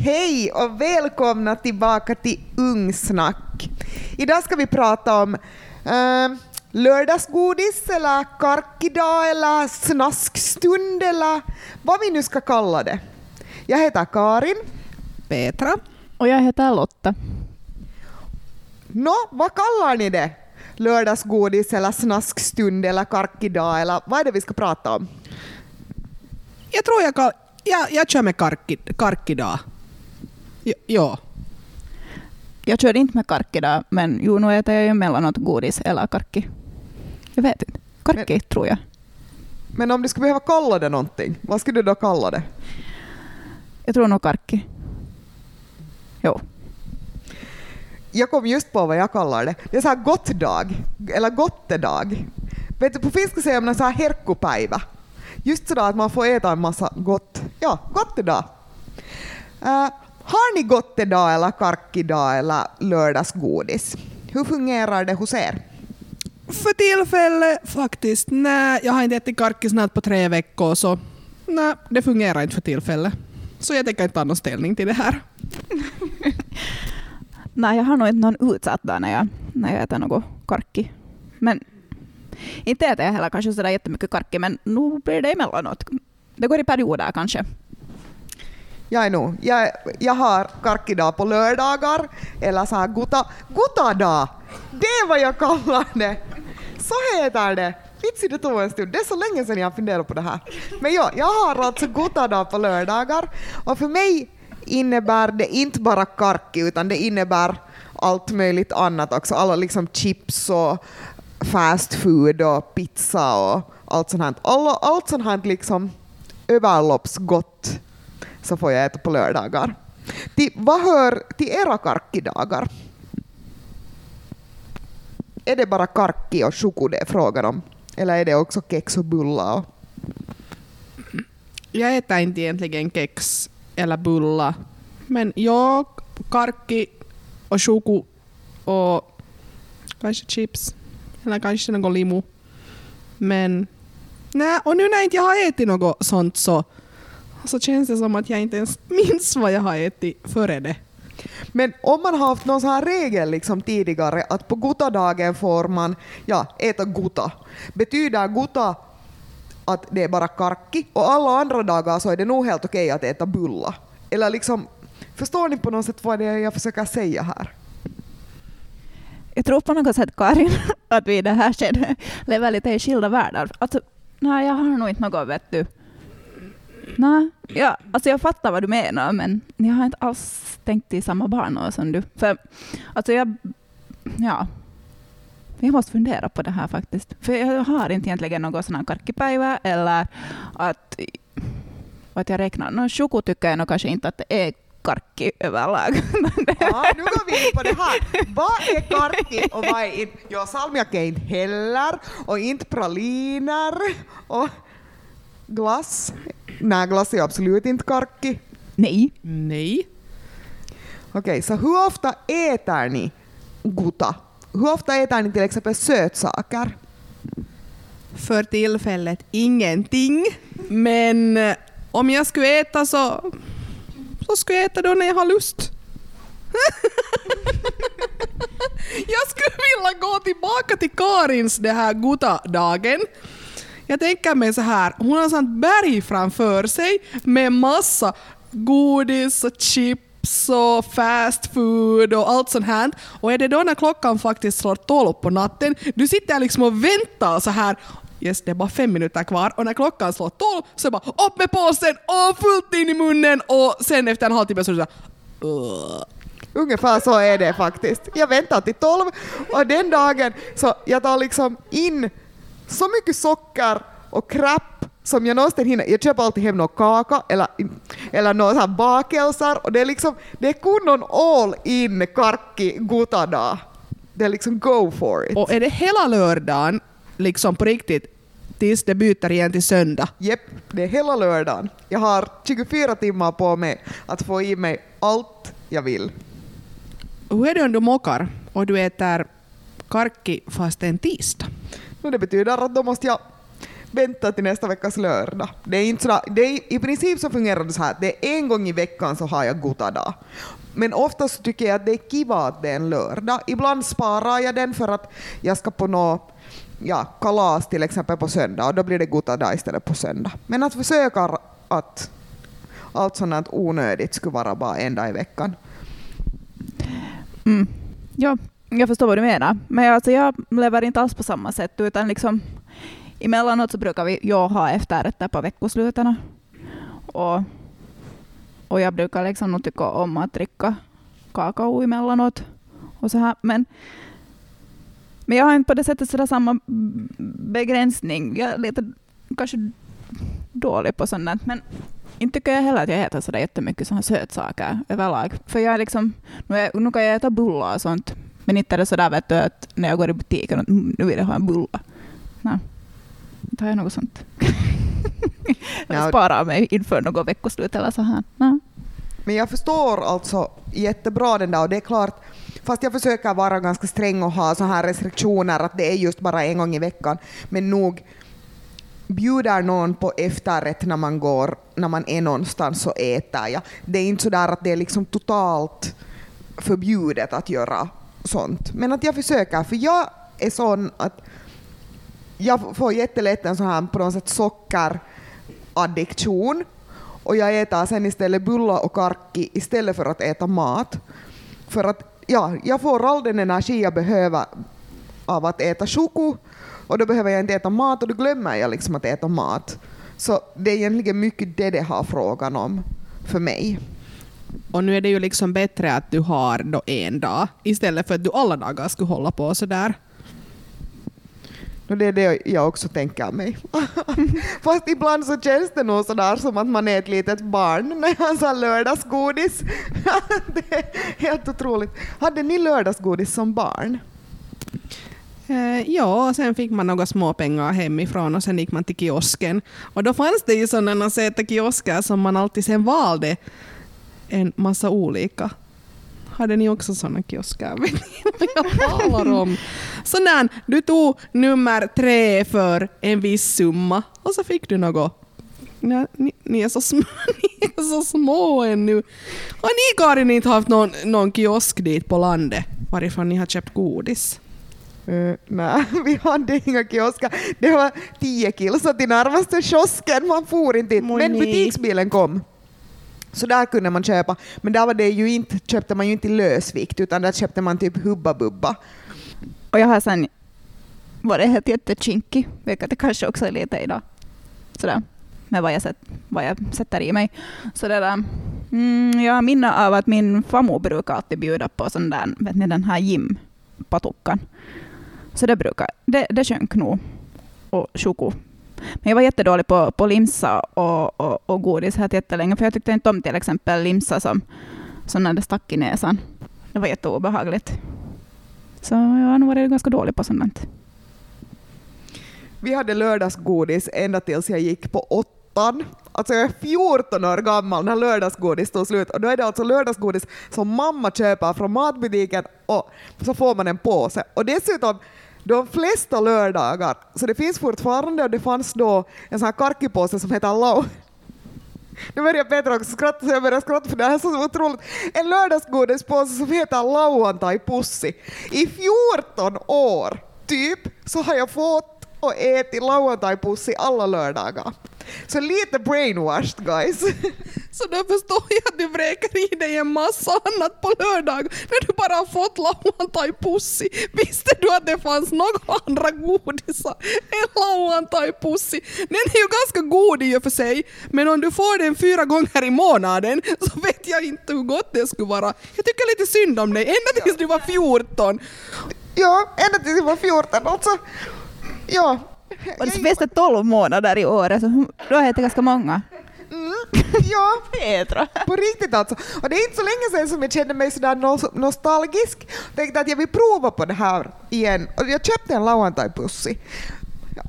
Hej och välkomna tillbaka till Ungsnack. Idag ska vi prata om eh, lördagsgodis eller karkidag eller snaskstund eller vad vi nu ska kalla det. Jag heter Karin. Petra. Och jag heter Lotta. Nå, vad kallar ni det? Lördagsgodis eller snaskstund eller karkidag eller vad är det vi ska prata om? Jag tror jag, kall, jag, jag kör med karki, karkidag. Ja. Jag kör inte med karkki idag, men jo, nu äter jag ju emellanåt godis eller karkki. Jag vet inte. Karkki Men- tror jag. Men om du skulle behöva kalla det någonting, vad skulle du då kalla det? Jag tror nog karkki. Jo. Jag kom just på vad jag kallar det. Det är så här gott dag, eller gottedag. Vet du, på finska säger man så här herkkupäivä. Just sådär att man får äta en massa gott. Ja, gottedag. Uh, har ni gottedag eller karkkidag eller lördagsgodis? Hur fungerar det hos er? För tillfället faktiskt, nej, jag har inte ätit karki snart på tre veckor så nej, det fungerar inte för tillfället. Så jag tänker inte ta någon ställning till det här. Nej, jag har nog inte någon utsatt dag när jag, när jag äter något karkki. Men inte äter jag heller kanske sådär jättemycket karkki, men nu blir det emellanåt. Det går i perioder kanske. Jag är nog, jag, jag har karkidag på lördagar, eller så här guta, gutadag. Det är vad jag kallar det. Så heter det. Vitsi, det tog en stund. Det är så länge sedan jag funderade på det här. Men ja, jag har alltså gutadag på lördagar. Och för mig innebär det inte bara Karki, utan det innebär allt möjligt annat också. Alla liksom chips och fast food och pizza och allt sånt här. Alla, allt sånt här liksom överloppsgott så får jag äta på lördagar. Till, vad hör till era karkidagar? Är det bara karki och choklad det är frågan om? Eller är det också kex och bullar? Och... Jag äter inte egentligen kex eller bulla. Men jag, karki och choko och kanske chips. Eller kanske någon limo. Men nej, och nu när jag inte har ätit något sånt så, så känns det som att jag inte ens minns vad jag har ätit före det. Men om man har haft någon sån här regel liksom tidigare att på gutadagen får man ja, äta guta. Betyder guta att det är bara karkki och alla andra dagar så är det nog helt okej att äta bulla? Eller liksom, förstår ni på något sätt vad det är jag försöker säga här? Jag tror på något sätt, Karin, att vi i det här skedet lever lite i skilda världar. Alltså, nej, jag har nog inte något, vet du. Nej, ja, alltså jag fattar vad du menar, men jag har inte alls tänkt i samma banor som du. För, alltså jag, ja, jag måste fundera på det här faktiskt. För jag har inte egentligen någon sån här karkkipäivä eller att, att jag räknar. No, choko tycker jag nog kanske inte att det är karkki överlag. Ja, nu går vi in på det här. Vad är karkki och vad är inte? Ja, salmiak är inte heller och inte praliner och glass. Nej, glass är absolut inte karkki. Nej. Nej. Okej, så hur ofta äter ni guta? Hur ofta äter ni till exempel sötsaker? För tillfället ingenting. Men eh, om jag skulle äta så, så skulle jag äta då när jag har lust. jag skulle vilja gå tillbaka till Karins det här goda-dagen. Jag tänker mig så här, hon har sånt berg framför sig med massa godis och chips och fast food och allt sånt här. Och är det då när klockan faktiskt slår 12 på natten, du sitter liksom och väntar så här Yes, det är bara fem minuter kvar och när klockan slår 12 så bara upp med påsen och fullt in i munnen och sen efter en halvtimme så är det så här, Ungefär så är det faktiskt. Jag väntar till 12 och den dagen så jag tar liksom in så mycket socker och crap som jag någonstans hinner. Jag köper alltid hem någon kaka eller, eller några bakelser och det är liksom, det är kun någon all in karkki gutadag. Det är liksom go for it. Och är det hela lördagen, liksom på riktigt, tills det byter igen till söndag? Jepp, det är hela lördagen. Jag har 24 timmar på mig att få i mig allt jag vill. Hur är det om du mockar och du äter karki fast en tisdag? Men det betyder att då måste jag vänta till nästa veckas lördag. Det är inte sådär, det är, I princip så fungerar det så här att det är en gång i veckan så har jag gotadag. Men oftast tycker jag att det är kiva att det är en lördag. Ibland sparar jag den för att jag ska på något ja, kalas till exempel på söndag och då blir det gotadag istället på söndag. Men att försöka att allt sånt onödigt skulle vara bara en dag i veckan. Mm. Ja, jag förstår vad du menar. Men alltså, jag lever inte alls på samma sätt. Utan liksom, emellanåt så brukar vi jag ha efterrätter på veckosluten. Och, och jag brukar liksom nog tycka om att dricka kakao emellanåt. Och så här. Men, men jag har inte på det sättet sådär samma begränsning. Jag är lite kanske dålig på sånt. Men inte tycker jag heller att jag äter sådär jättemycket sådana sötsaker överlag. För jag är liksom, nu, är, nu kan jag äta bullar och sånt. Men inte är det sådär vet du, att när jag går i butiken att mm, nu vill jag ha en bulla. Nej, inte har jag något sånt. jag sparar mig inför något veckoslut eller så här. Nej. Men jag förstår alltså jättebra den där och det är klart, fast jag försöker vara ganska sträng och ha så här restriktioner att det är just bara en gång i veckan, men nog bjuder någon på efterrätt när man går, när man är någonstans och äter. Ja. Det är inte så där att det är liksom totalt förbjudet att göra sånt. Men att jag försöker, för jag är sån att jag får jättelätt en sån här på något sätt sockeraddiktion och jag äter sen istället bullar och karki istället för att äta mat. För att ja, jag får all den energi jag behöver av att äta choko och då behöver jag inte äta mat och då glömmer jag liksom att äta mat. Så det är egentligen mycket det det har frågan om för mig. Och nu är det ju liksom bättre att du har då en dag istället för att du alla dagar skulle hålla på sådär. Och det är det jag också tänker mig. Fast ibland så känns det nog sådär som att man är ett litet barn när jag har lördagsgodis. det är helt otroligt. Hade ni lördagsgodis som barn? Eh, ja, sen fick man några småpengar hemifrån och sen gick man till kiosken. Och då fanns det ju sådana söta kiosker som man alltid sen valde en massa olika. Hade ni också sådana kiosker? Vet ni vad jag talar om? Sådär, du tog nummer tre för en viss summa och så fick du något. Ja, ni, ni, är så små, ni är så små ännu. Har ni Karin inte haft någon, någon kiosk dit på landet varifrån ni har köpt godis? Uh, nej, vi hade inga kiosker. Det var tio kilsa till närmaste kiosken, man for inte dit. Men butiksbilen kom. Så där kunde man köpa. Men där var det ju inte, köpte man ju inte i lösvikt, utan där köpte man typ Hubba Bubba. Och jag har sen varit helt jättekinkig, vilket det kanske också är lite idag. Sådär, med vad jag, sett, vad jag sätter i mig. Så det där, mm, jag har minne av att min farmor brukar alltid bjuda på sån där, vet ni, den här gym Så det brukar, det, det sjönk nog. Och choko. Men jag var jättedålig på, på limsa och, och, och godis här jättelänge, för jag tyckte inte om till exempel limsa som, som när det stack i näsan. Det var jätteobehagligt. Så jag har nog varit ganska dålig på sånt. Vi hade lördagsgodis ända tills jag gick på åttan. Alltså jag är 14 år gammal när lördagsgodis tog slut. Och då är det alltså lördagsgodis som mamma köper från matbutiken och så får man en påse. Och dessutom de flesta lördagar, så det finns fortfarande och det fanns då en sån här karkipåse som heter Lau. Nu börjar Petra också skratta så jag börjar skratta för det här är så otroligt. En lördagsgodispåse som heter Lauantai Pussi. I 14 år, typ, så har jag fått och ätit Lauantai Pussi alla lördagar. Så lite brainwashed guys. Så då förstår jag att du vräker i dig en massa annat på lördag när du bara har fått lauantai pussi. Visste du att det fanns några andra godisar än lauantai pussi? Den är ju ganska god i och för sig, men om du får den fyra gånger i månaden så vet jag inte hur gott det skulle vara. Jag tycker lite synd om dig, ända tills du var 14. Ja, ända tills jag var 14 alltså. Ja. Och det finns det 12 månader i året, så då har det ganska många. Mm, ja, Petra. på riktigt alltså. Och det är inte så länge sedan som jag kände mig sådär nostalgisk. Tänkte att jag vill prova på det här igen. Och jag köpte en lauantai-pussi.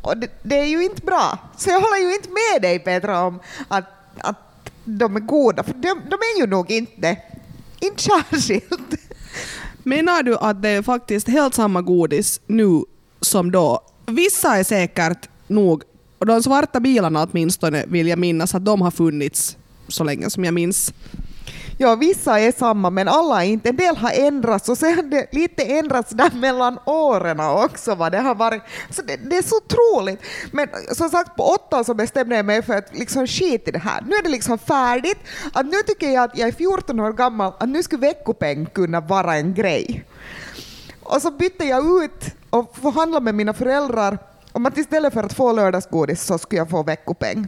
Och det, det, är ju inte bra. Så jag håller ju inte med dig Petra om att, att de är goda, för de, de är ju nog inte Inte särskilt. Menar du att det är faktiskt helt samma godis nu som då? Vissa är säkert nog Och de svarta bilarna åtminstone vill jag minnas att de har funnits så länge som jag minns. Ja, vissa är samma, men alla är inte. En del har ändrats och sen det lite ändrats där mellan åren också. Va? det, har varit. Så det, det är så otroligt. Men som sagt, på åttan så bestämde jag mig för att liksom skit i det här. Nu är det liksom färdigt. Att nu tycker jag att jag är 14 år gammal, att nu skulle veckopeng kunna vara en grej. Och så bytte jag ut och förhandla med mina föräldrar om att istället för att få lördagsgodis så skulle jag få veckopeng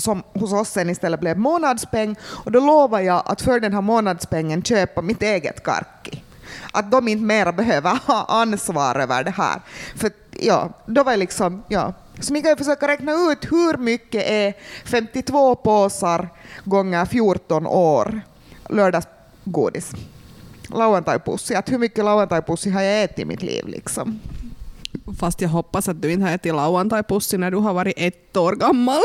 som hos oss sen istället blev månadspeng och då lovar jag att för den här månadspengen köpa mitt eget karki. Att de inte mera behöver ha ansvar över det här. För ja, då var jag liksom, ja. Så ni kan ju försöka räkna ut hur mycket är 52 påsar gånger 14 år lördagsgodis. Lauantaipussi, att hur mycket lauantaipussi har jag ätit i mitt liv liksom. Fast jag hoppas att du inte har ätit lauantaipussi när du har varit ett år gammal.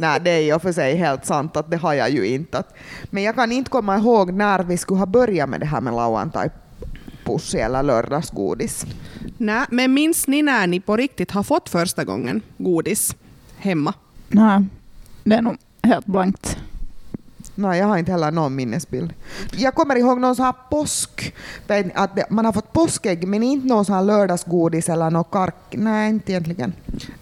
Nej, det är ju för sig helt sant att det har jag ju inte. Men jag kan inte komma ihåg när vi skulle ha börjat med det här med lauantai-pussi eller lördagsgodis. Nej, men minns ni när ni på riktigt har fått första gången godis hemma? Nej, det är nog helt blankt. Nej, jag har inte heller någon minnesbild. Jag kommer ihåg någon sån här påsk, att man har fått påskägg men inte någon sån här lördagsgodis eller någon kark. Nej, inte egentligen.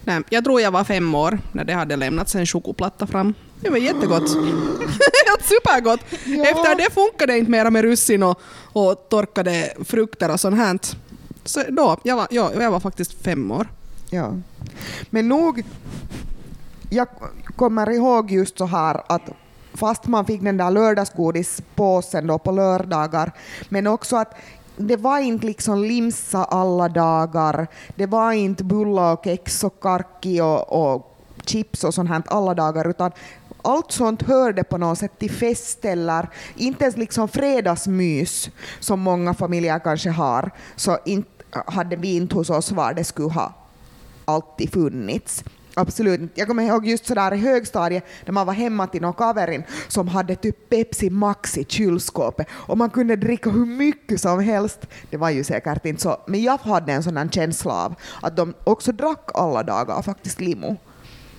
Nej, jag tror jag var fem år när det hade lämnats en chokoplatta fram. Det var jättegott. Helt supergott. Ja. Efter det funkade det inte mera med russin och, och torkade frukter och sånt här. Så då, jag var, ja, jag var faktiskt fem år. Ja. Men nog, jag kommer ihåg just så här att fast man fick den där lördagsgodispåsen då på lördagar, men också att det var inte liksom limsa alla dagar, det var inte bullar och kex och karki och, och chips och sånt här alla dagar, utan allt sånt hörde på något sätt till fest eller inte ens liksom fredagsmys som många familjer kanske har, så inte hade vi inte hos oss var det skulle ha alltid funnits. Absolut Jag kommer ihåg just sådär i högstadiet när man var hemma till någon kaverin som hade typ Pepsi Max i kylskåpet och man kunde dricka hur mycket som helst. Det var ju säkert inte så, men jag hade en sån känsla av att de också drack alla dagar faktiskt limo.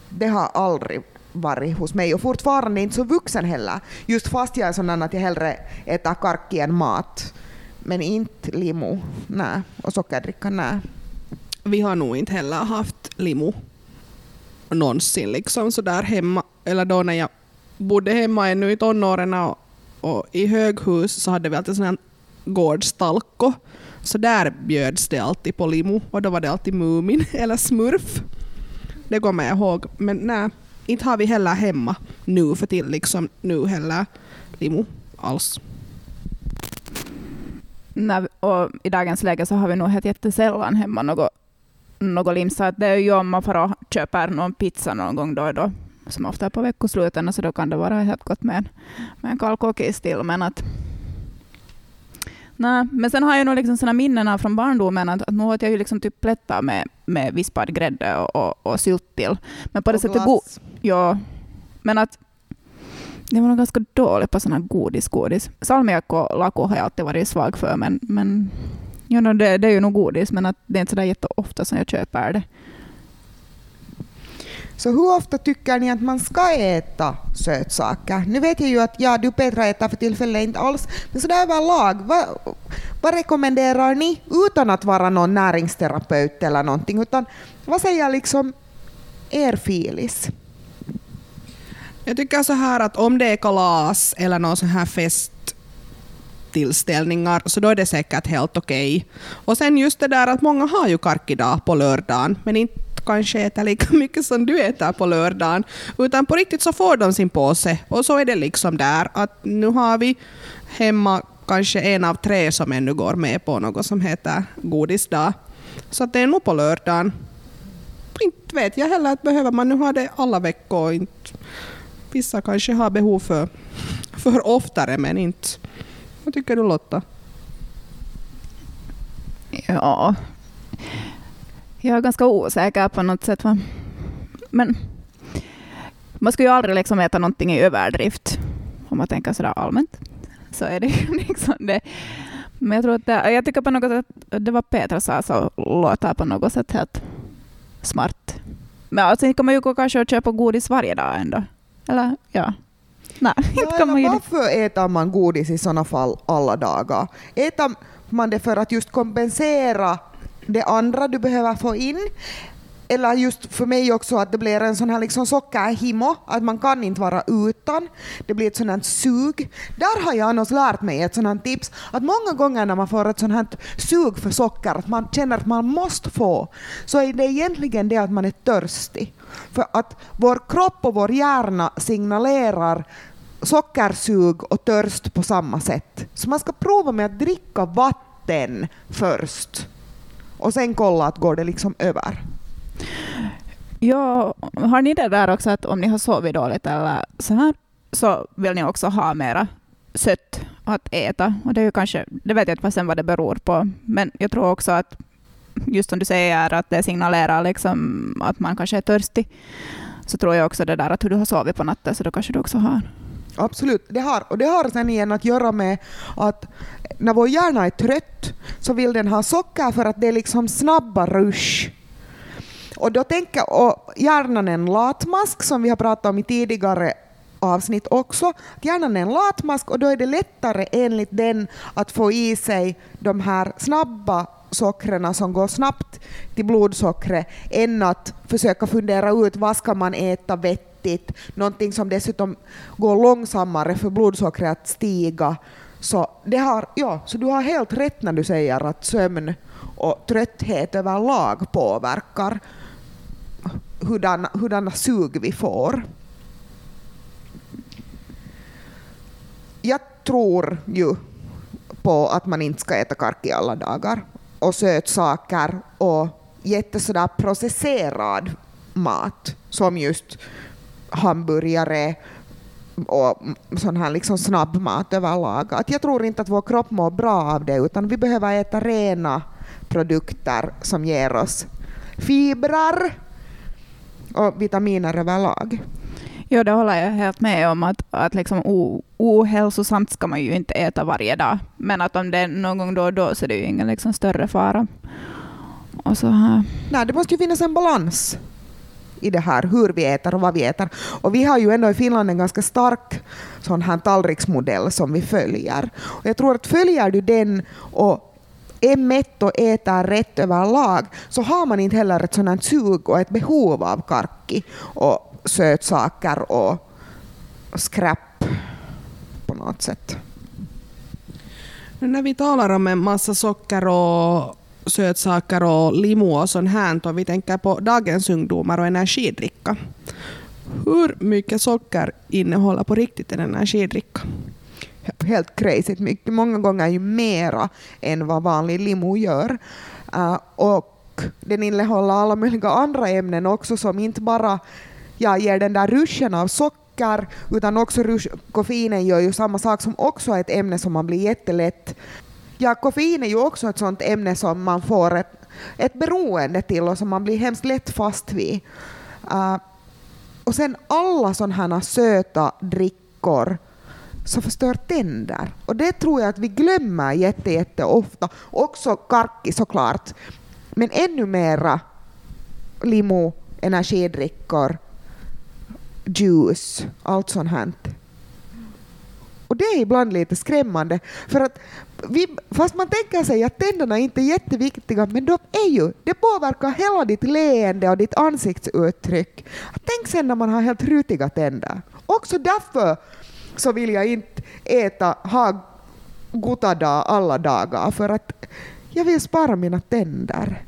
Det har aldrig varit hos mig och fortfarande inte så vuxen heller. Just fast jag är sån att jag hellre äter karki än mat. Men inte limo, nej. Och sockerdricka, nej. Vi har nog inte heller haft limo någonsin liksom sådär hemma, eller då när jag bodde hemma ännu i tonåren och, och i höghus så hade vi alltid sån här gårdstalko. Så där bjöds det alltid på limo och då var det alltid Mumin eller Smurf. Det kommer jag ihåg. Men nej, inte har vi heller hemma nu för till liksom nu heller limo alls. Nej, och I dagens läge så har vi nog helt jättesällan hemma något något limsa. Det är ju om man får och köper någon pizza någon gång då och då, som ofta är på veckosluten, så då kan det vara helt gott med en, med en kall kokis till. Men att, Nej, men sen har jag nog liksom såna minnen från barndomen att, att nu åt jag ju liksom typ plättar med, med vispad grädde och, och, och sylt till. Men på det och sättet glass. Ja, men att jag var nog ganska dålig på såna godis, godis. Salmiak och laku har jag alltid varit svag för, men, men Ja, no, det, det är ju nog godis, men att det är inte så där jätteofta som jag köper det. Så hur ofta tycker ni att man ska äta sötsaker? Nu vet jag ju att ja, du Petra äter för tillfället inte alls, men sådär överlag, vad, vad rekommenderar ni utan att vara någon näringsterapeut eller någonting, utan vad säger liksom er filis? Jag tycker så här att om det är kalas eller någon sån här fest tillställningar, så då är det säkert helt okej. Okay. Och sen just det där att många har ju karkidag på lördagen, men inte kanske äter lika mycket som du äter på lördagen, utan på riktigt så får de sin påse och så är det liksom där att nu har vi hemma kanske en av tre som ännu går med på något som heter godisdag. Så att det är nog på lördagen. Inte vet jag heller att behöver man nu ha det alla veckor. Inte. Vissa kanske har behov för, för oftare men inte vad tycker du Lotta? Ja, jag är ganska osäker på något sätt. Va? Men man ska ju aldrig liksom äta någonting i överdrift, om man tänker sådär allmänt. Så är det ju liksom det. Men jag, tror att det, jag tycker på något sätt, det var Petra sa, så låter på något sätt helt smart. Men alltså kan man ju gå kanske och köpa godis varje dag ändå. Eller ja. Nej, inte kan man ju varför äter man godis i sådana fall alla dagar? Äter man det för att just kompensera det andra du behöver få in? Eller just för mig också att det blir en sån här liksom sockerhimo, att man kan inte vara utan. Det blir ett sånt här sug. Där har jag annars lärt mig ett sånt här tips, att många gånger när man får ett sånt här sug för socker, att man känner att man måste få, så är det egentligen det att man är törstig. För att vår kropp och vår hjärna signalerar sockersug och törst på samma sätt. Så man ska prova med att dricka vatten först. Och sen kolla att går det liksom över. Ja, har ni det där också att om ni har sovit dåligt eller så här, så vill ni också ha mera sött att äta. Och det är ju kanske, det vet jag inte vad vad det beror på, men jag tror också att just som du säger att det signalerar liksom att man kanske är törstig, så tror jag också det där att hur du har sovit på natten, så då kanske du också har. Absolut, det har, och det har sen igen att göra med att när vår hjärna är trött så vill den ha socker för att det är liksom snabba rush. Och då tänker och hjärnan en latmask som vi har pratat om i tidigare avsnitt också. Att hjärnan är en latmask och då är det lättare enligt den att få i sig de här snabba sockrena som går snabbt till blodsockret än att försöka fundera ut vad ska man äta vettigt, någonting som dessutom går långsammare för blodsockret att stiga. Så, det har, ja, så du har helt rätt när du säger att sömn och trötthet överlag påverkar hurdana, hurdana sug vi får. Jag tror ju på att man inte ska äta kark i alla dagar och sötsaker och jätte sådär processerad mat som just hamburgare och sån här liksom snabbmat överlag. Att jag tror inte att vår kropp mår bra av det utan vi behöver äta rena produkter som ger oss fibrer och vitaminer överlag. Jo, det håller jag helt med om. Att, att liksom o, ohälsosamt ska man ju inte äta varje dag. Men att om det är någon gång då och då så är det ju ingen liksom större fara. Och så här. Nej, det måste ju finnas en balans i det här, hur vi äter och vad vi äter. Och vi har ju ändå i Finland en ganska stark sån här tallriksmodell som vi följer. Och jag tror att följer du den och är mätt och äter rätt överlag så har man inte heller ett sådant sug och ett behov av karki och sötsaker och skräp på något sätt. När vi talar om en massa socker och sötsaker och limo och sånt här och vi tänker på dagens ungdomar och energidricka. Hur mycket socker innehåller på riktigt en energidricka? Helt crazy mycket, många gånger ju mera än vad vanlig limo gör. Uh, och den innehåller alla möjliga andra ämnen också som inte bara ja, ger den där ruschen av socker utan också rush, koffeinen gör ju samma sak som också är ett ämne som man blir jättelätt Ja, koffein är ju också ett sånt ämne som man får ett, ett beroende till och som man blir hemskt lätt fast vid. Uh, och sen alla sådana här söta drickor som förstör tänder. Och det tror jag att vi glömmer jätte, jätte ofta. Också karki såklart. Men ännu mera limo, energidrickor, juice, allt sånt här. Och det är ibland lite skrämmande. För att vi, fast man tänker sig att tänderna inte är jätteviktiga, men de är ju. Det påverkar hela ditt leende och ditt ansiktsuttryck. Tänk sen när man har helt rutiga tänder. Också därför så vill jag inte äta, ha gotada alla dagar, för att jag vill spara mina tänder.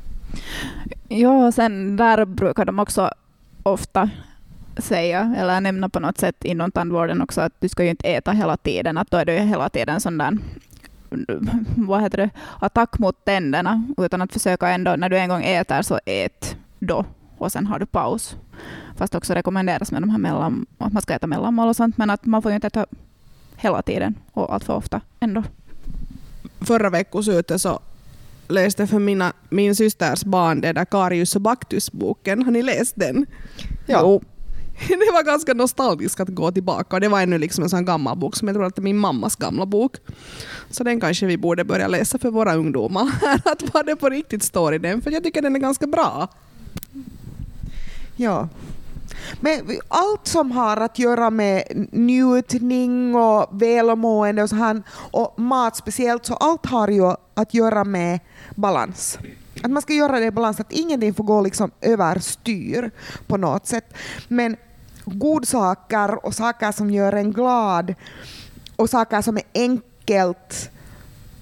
Ja, sen där brukar de också ofta säga, eller nämna på något sätt inom tandvården också, att du ska ju inte äta hela tiden, att då är det ju hela tiden sån där vad heter det, attack mot tänderna, utan att försöka ändå, när du en gång äter så ät då och sen har du paus. Fast också rekommenderas med de här mellan, att man ska äta mellanmål och sånt, men att man får ju inte äta hela tiden och allt för ofta ändå. Förra veckoslutet så läste för mina, min systers barn den där Karius och Baktus-boken. Har ni läst den? Ja. Jo. Det var ganska nostalgiskt att gå tillbaka och det var ännu liksom en sån gammal bok som jag tror att det är min mammas gamla bok. Så den kanske vi borde börja läsa för våra ungdomar. att vad det på riktigt står i den, för jag tycker den är ganska bra. Ja. Men allt som har att göra med njutning och välmående och så här, och mat speciellt, så allt har ju att göra med balans. Att man ska göra det i balans, att ingenting får gå liksom överstyr på något sätt. Men godsaker och saker som gör en glad och saker som är enkelt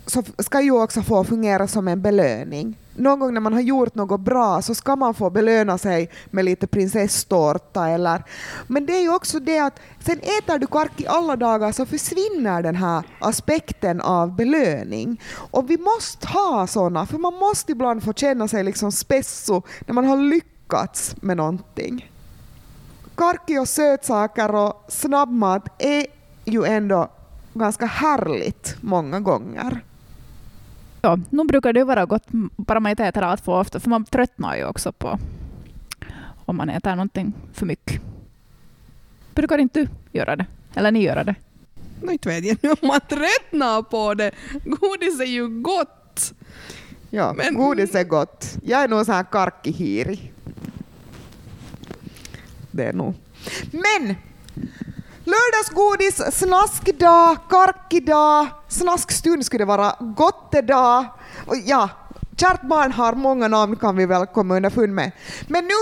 så ska ju också få fungera som en belöning. Någon gång när man har gjort något bra så ska man få belöna sig med lite prinsesstårta eller... Men det är ju också det att sen äter du karki alla dagar så försvinner den här aspekten av belöning. Och vi måste ha sådana, för man måste ibland få känna sig liksom spesso när man har lyckats med någonting. Karki och sötsaker och snabbmat är ju ändå ganska härligt många gånger. Ja, nu brukar det vara gott bara man inte äter allt för ofta, för man tröttnar ju också på om man äter någonting för mycket. Brukar inte du göra det? Eller ni göra det? No, inte vet jag nu om man tröttnar på det. Godis är ju gott. Ja, Men- godis är gott. Jag är nog så här karkkihiri. Det är nog. Men! Lördagsgodis, snaskdag, karkidag, snaskstund skulle det vara, gottedag. Och ja, kärt barn har många namn kan vi väl komma underfund med. Men nu,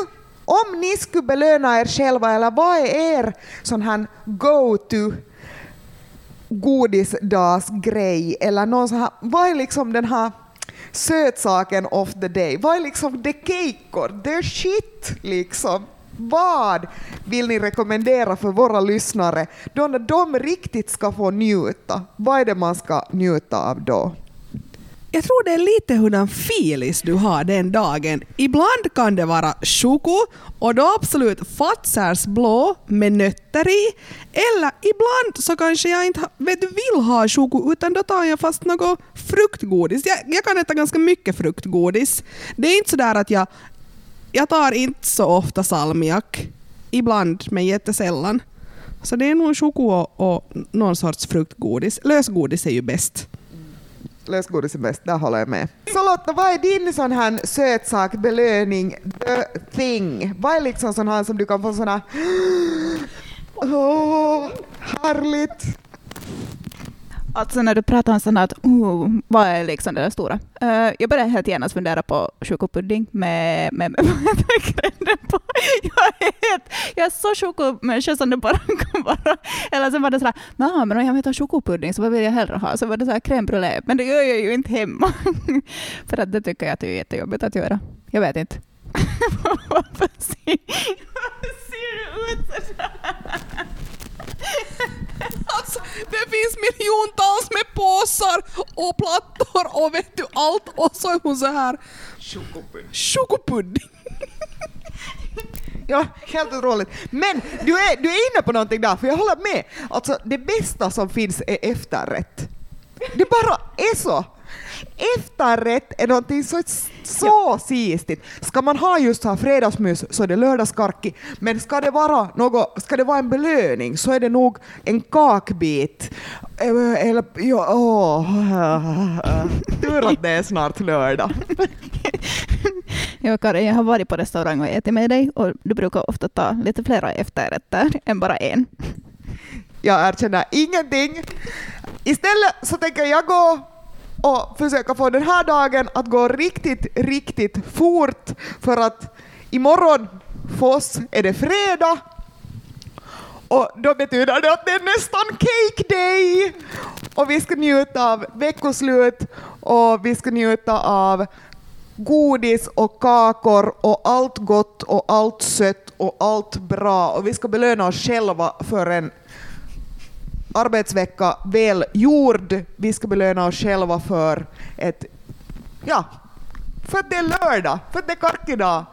om ni skulle belöna er själva, eller vad är er sån här go-to godisdagsgrej eller någon sån här, vad är liksom den här sötsaken of the day? Vad är liksom the cake the shit liksom? Vad vill ni rekommendera för våra lyssnare då när de riktigt ska få njuta? Vad är det man ska njuta av då? Jag tror det är lite hurdan filis du har den dagen. Ibland kan det vara choko och då absolut Fatsers blå med nötter i. Eller ibland så kanske jag inte vet, vill ha choko utan då tar jag fast något fruktgodis. Jag, jag kan äta ganska mycket fruktgodis. Det är inte så där att jag, jag tar inte så ofta salmiak. Ibland, men jättesällan. Så det är nog choko och, och någon sorts fruktgodis. Lösgodis är ju bäst. Lösgodis är bäst, där håller jag med. Så Lotta, vad är din sån här sötsak, belöning, the thing? Vad är liksom sån här som du kan få såna... Åh, härligt! Alltså när du pratar om sådant, att oh, vad är liksom det där stora? Uh, jag började helt genast fundera på chokopudding med, med, med vad grädden på. Jag är, helt, jag är så chokomänniska som det bara kan vara. Eller så var det sådär, nah, men om jag vill ha chokopudding så vad vill jag hellre ha? Så var det så här crème brûlée. Men det gör jag ju inte hemma. För att det tycker jag att det är jättejobbigt att göra. Jag vet inte. Varför ser, varför ser du ut sådär? Alltså, det finns miljontals med påsar och plattor och vet du allt och så är hon så här chokopudding. Ja, helt otroligt. Men du är, du är inne på någonting där, för jag håller med. Alltså, det bästa som finns är efterrätt. Det bara är så. Efterrätt är någonting så, så sistigt. Ska man ha just så här fredagsmys så är det lördagskarki, men ska det vara något, ska det vara en belöning så är det nog en kakbit. Eh, Eller, ja, åh. Tur att det är snart lördag. Ja, Karin, jag har varit på restaurang och ätit med dig och du brukar ofta ta lite flera efterrätter än bara en. Jag erkänner ingenting. Istället så tänker jag gå och försöka få den här dagen att gå riktigt, riktigt fort. För att imorgon för oss är det fredag. Och då betyder det att det är nästan cake day! Och vi ska njuta av veckoslut. Och vi ska njuta av godis och kakor och allt gott och allt sött och allt bra. Och vi ska belöna oss själva för en arbetsvecka väl gjord. Vi ska belöna oss själva för ett... Ja, för att det är lördag, för att det är karkidag.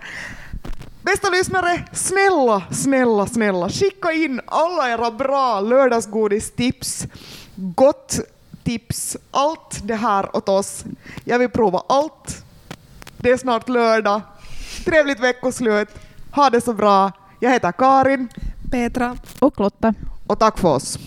Bästa lyssnare, snälla, snälla, snälla, skicka in alla era bra lördagsgodistips, gott tips, allt det här åt oss. Jag vill prova allt. Det är snart lördag. Trevligt veckoslut. Ha det så bra. Jag heter Karin Petra. Och Lotta. och tack för oss.